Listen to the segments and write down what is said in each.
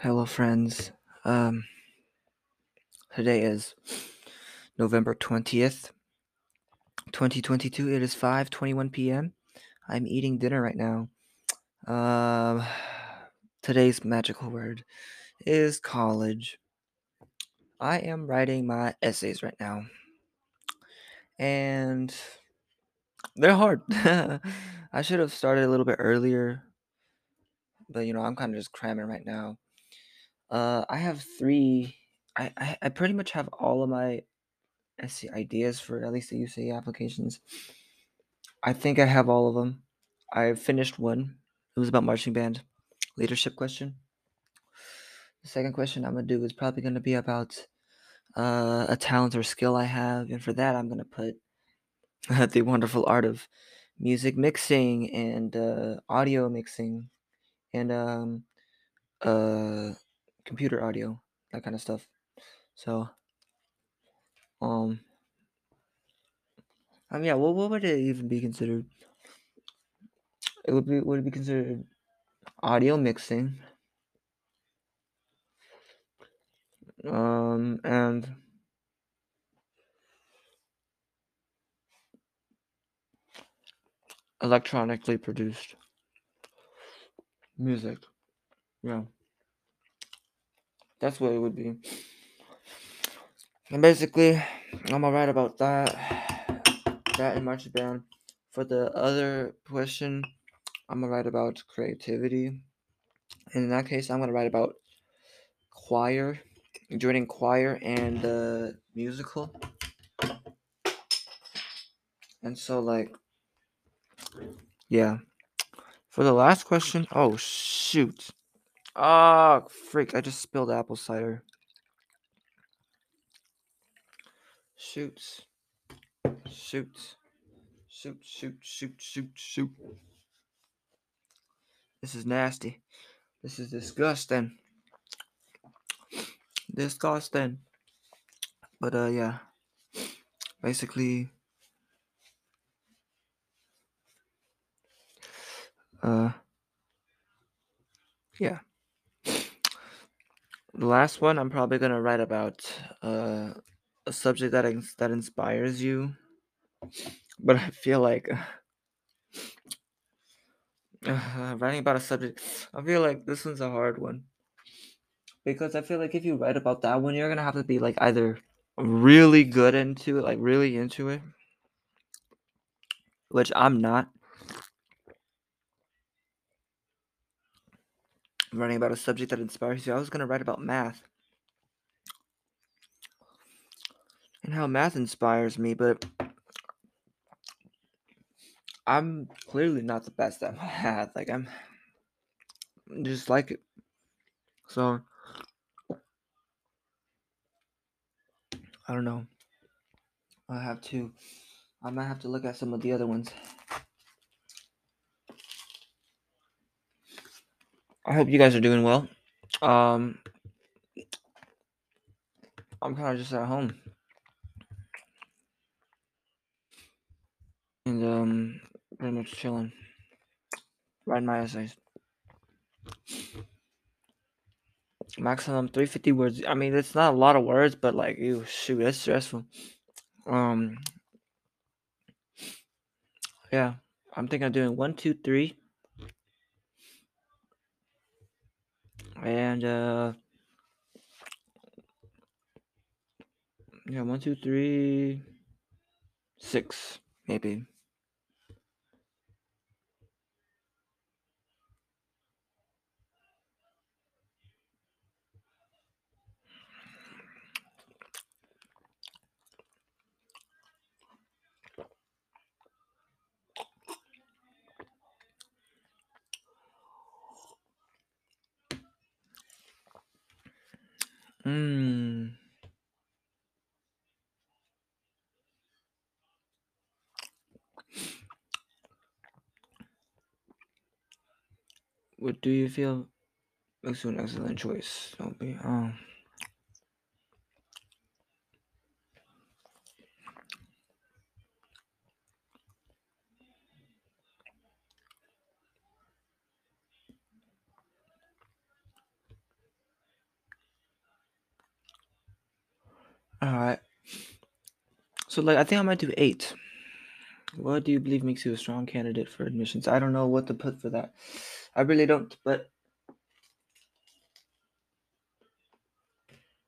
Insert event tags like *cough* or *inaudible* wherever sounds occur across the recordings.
Hello, friends. Um, today is November 20th, 2022. It is 5:21 p.m. I'm eating dinner right now. Um, today's magical word is college. I am writing my essays right now. And they're hard. *laughs* I should have started a little bit earlier. But you know, I'm kind of just cramming right now. Uh, I have three I, I, I pretty much have all of my ideas for at least the UCA applications. I think I have all of them. I finished one. It was about marching band leadership question. The second question I'm gonna do is probably gonna be about uh, a talent or skill I have, and for that I'm gonna put *laughs* the wonderful art of music mixing and uh, audio mixing and um, uh, computer audio, that kind of stuff. So, um, mean, yeah, what what would it even be considered? It would be would it be considered audio mixing, um, and electronically produced music. Yeah. That's what it would be. And basically, I'm write about that. That and marching band. For the other question, I'm gonna write about creativity. And in that case, I'm gonna write about choir, joining choir and the uh, musical. And so, like, yeah. For the last question, oh shoot. Ah, oh, freak, I just spilled apple cider. Shoots. Shoots. Shoot, shoot, shoot, shoot, shoot. This is nasty. This is disgusting. Disgusting. But uh yeah. Basically uh yeah. The last one I'm probably gonna write about uh a subject that that inspires you. But I feel like *sighs* uh, writing about a subject, I feel like this one's a hard one because I feel like if you write about that one, you're gonna have to be like either really good into it, like really into it, which I'm not. Writing about a subject that inspires you. I was gonna write about math and how math inspires me, but I'm clearly not the best at *laughs* math. Like I'm just like it. So I don't know. I have to I might have to look at some of the other ones. I hope you guys are doing well. Um I'm kind of just at home. And um pretty much chilling. Writing my essays. Maximum 350 words. I mean, it's not a lot of words, but like, you shoot, it's stressful. Um, yeah, I'm thinking of doing one, two, three, and uh, yeah, one, two, three, six, maybe. Hmm. What do you feel makes you an excellent choice? Don't be. Oh. All right. So like I think I might do eight. What do you believe makes you a strong candidate for admissions? I don't know what to put for that. I really don't, but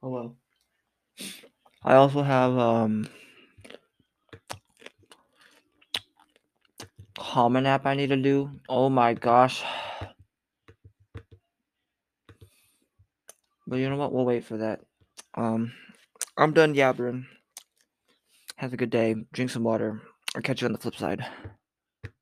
oh well. I also have um common app I need to do. Oh my gosh. But you know what? We'll wait for that. Um I'm done yabbering. Have a good day. Drink some water. I'll catch you on the flip side.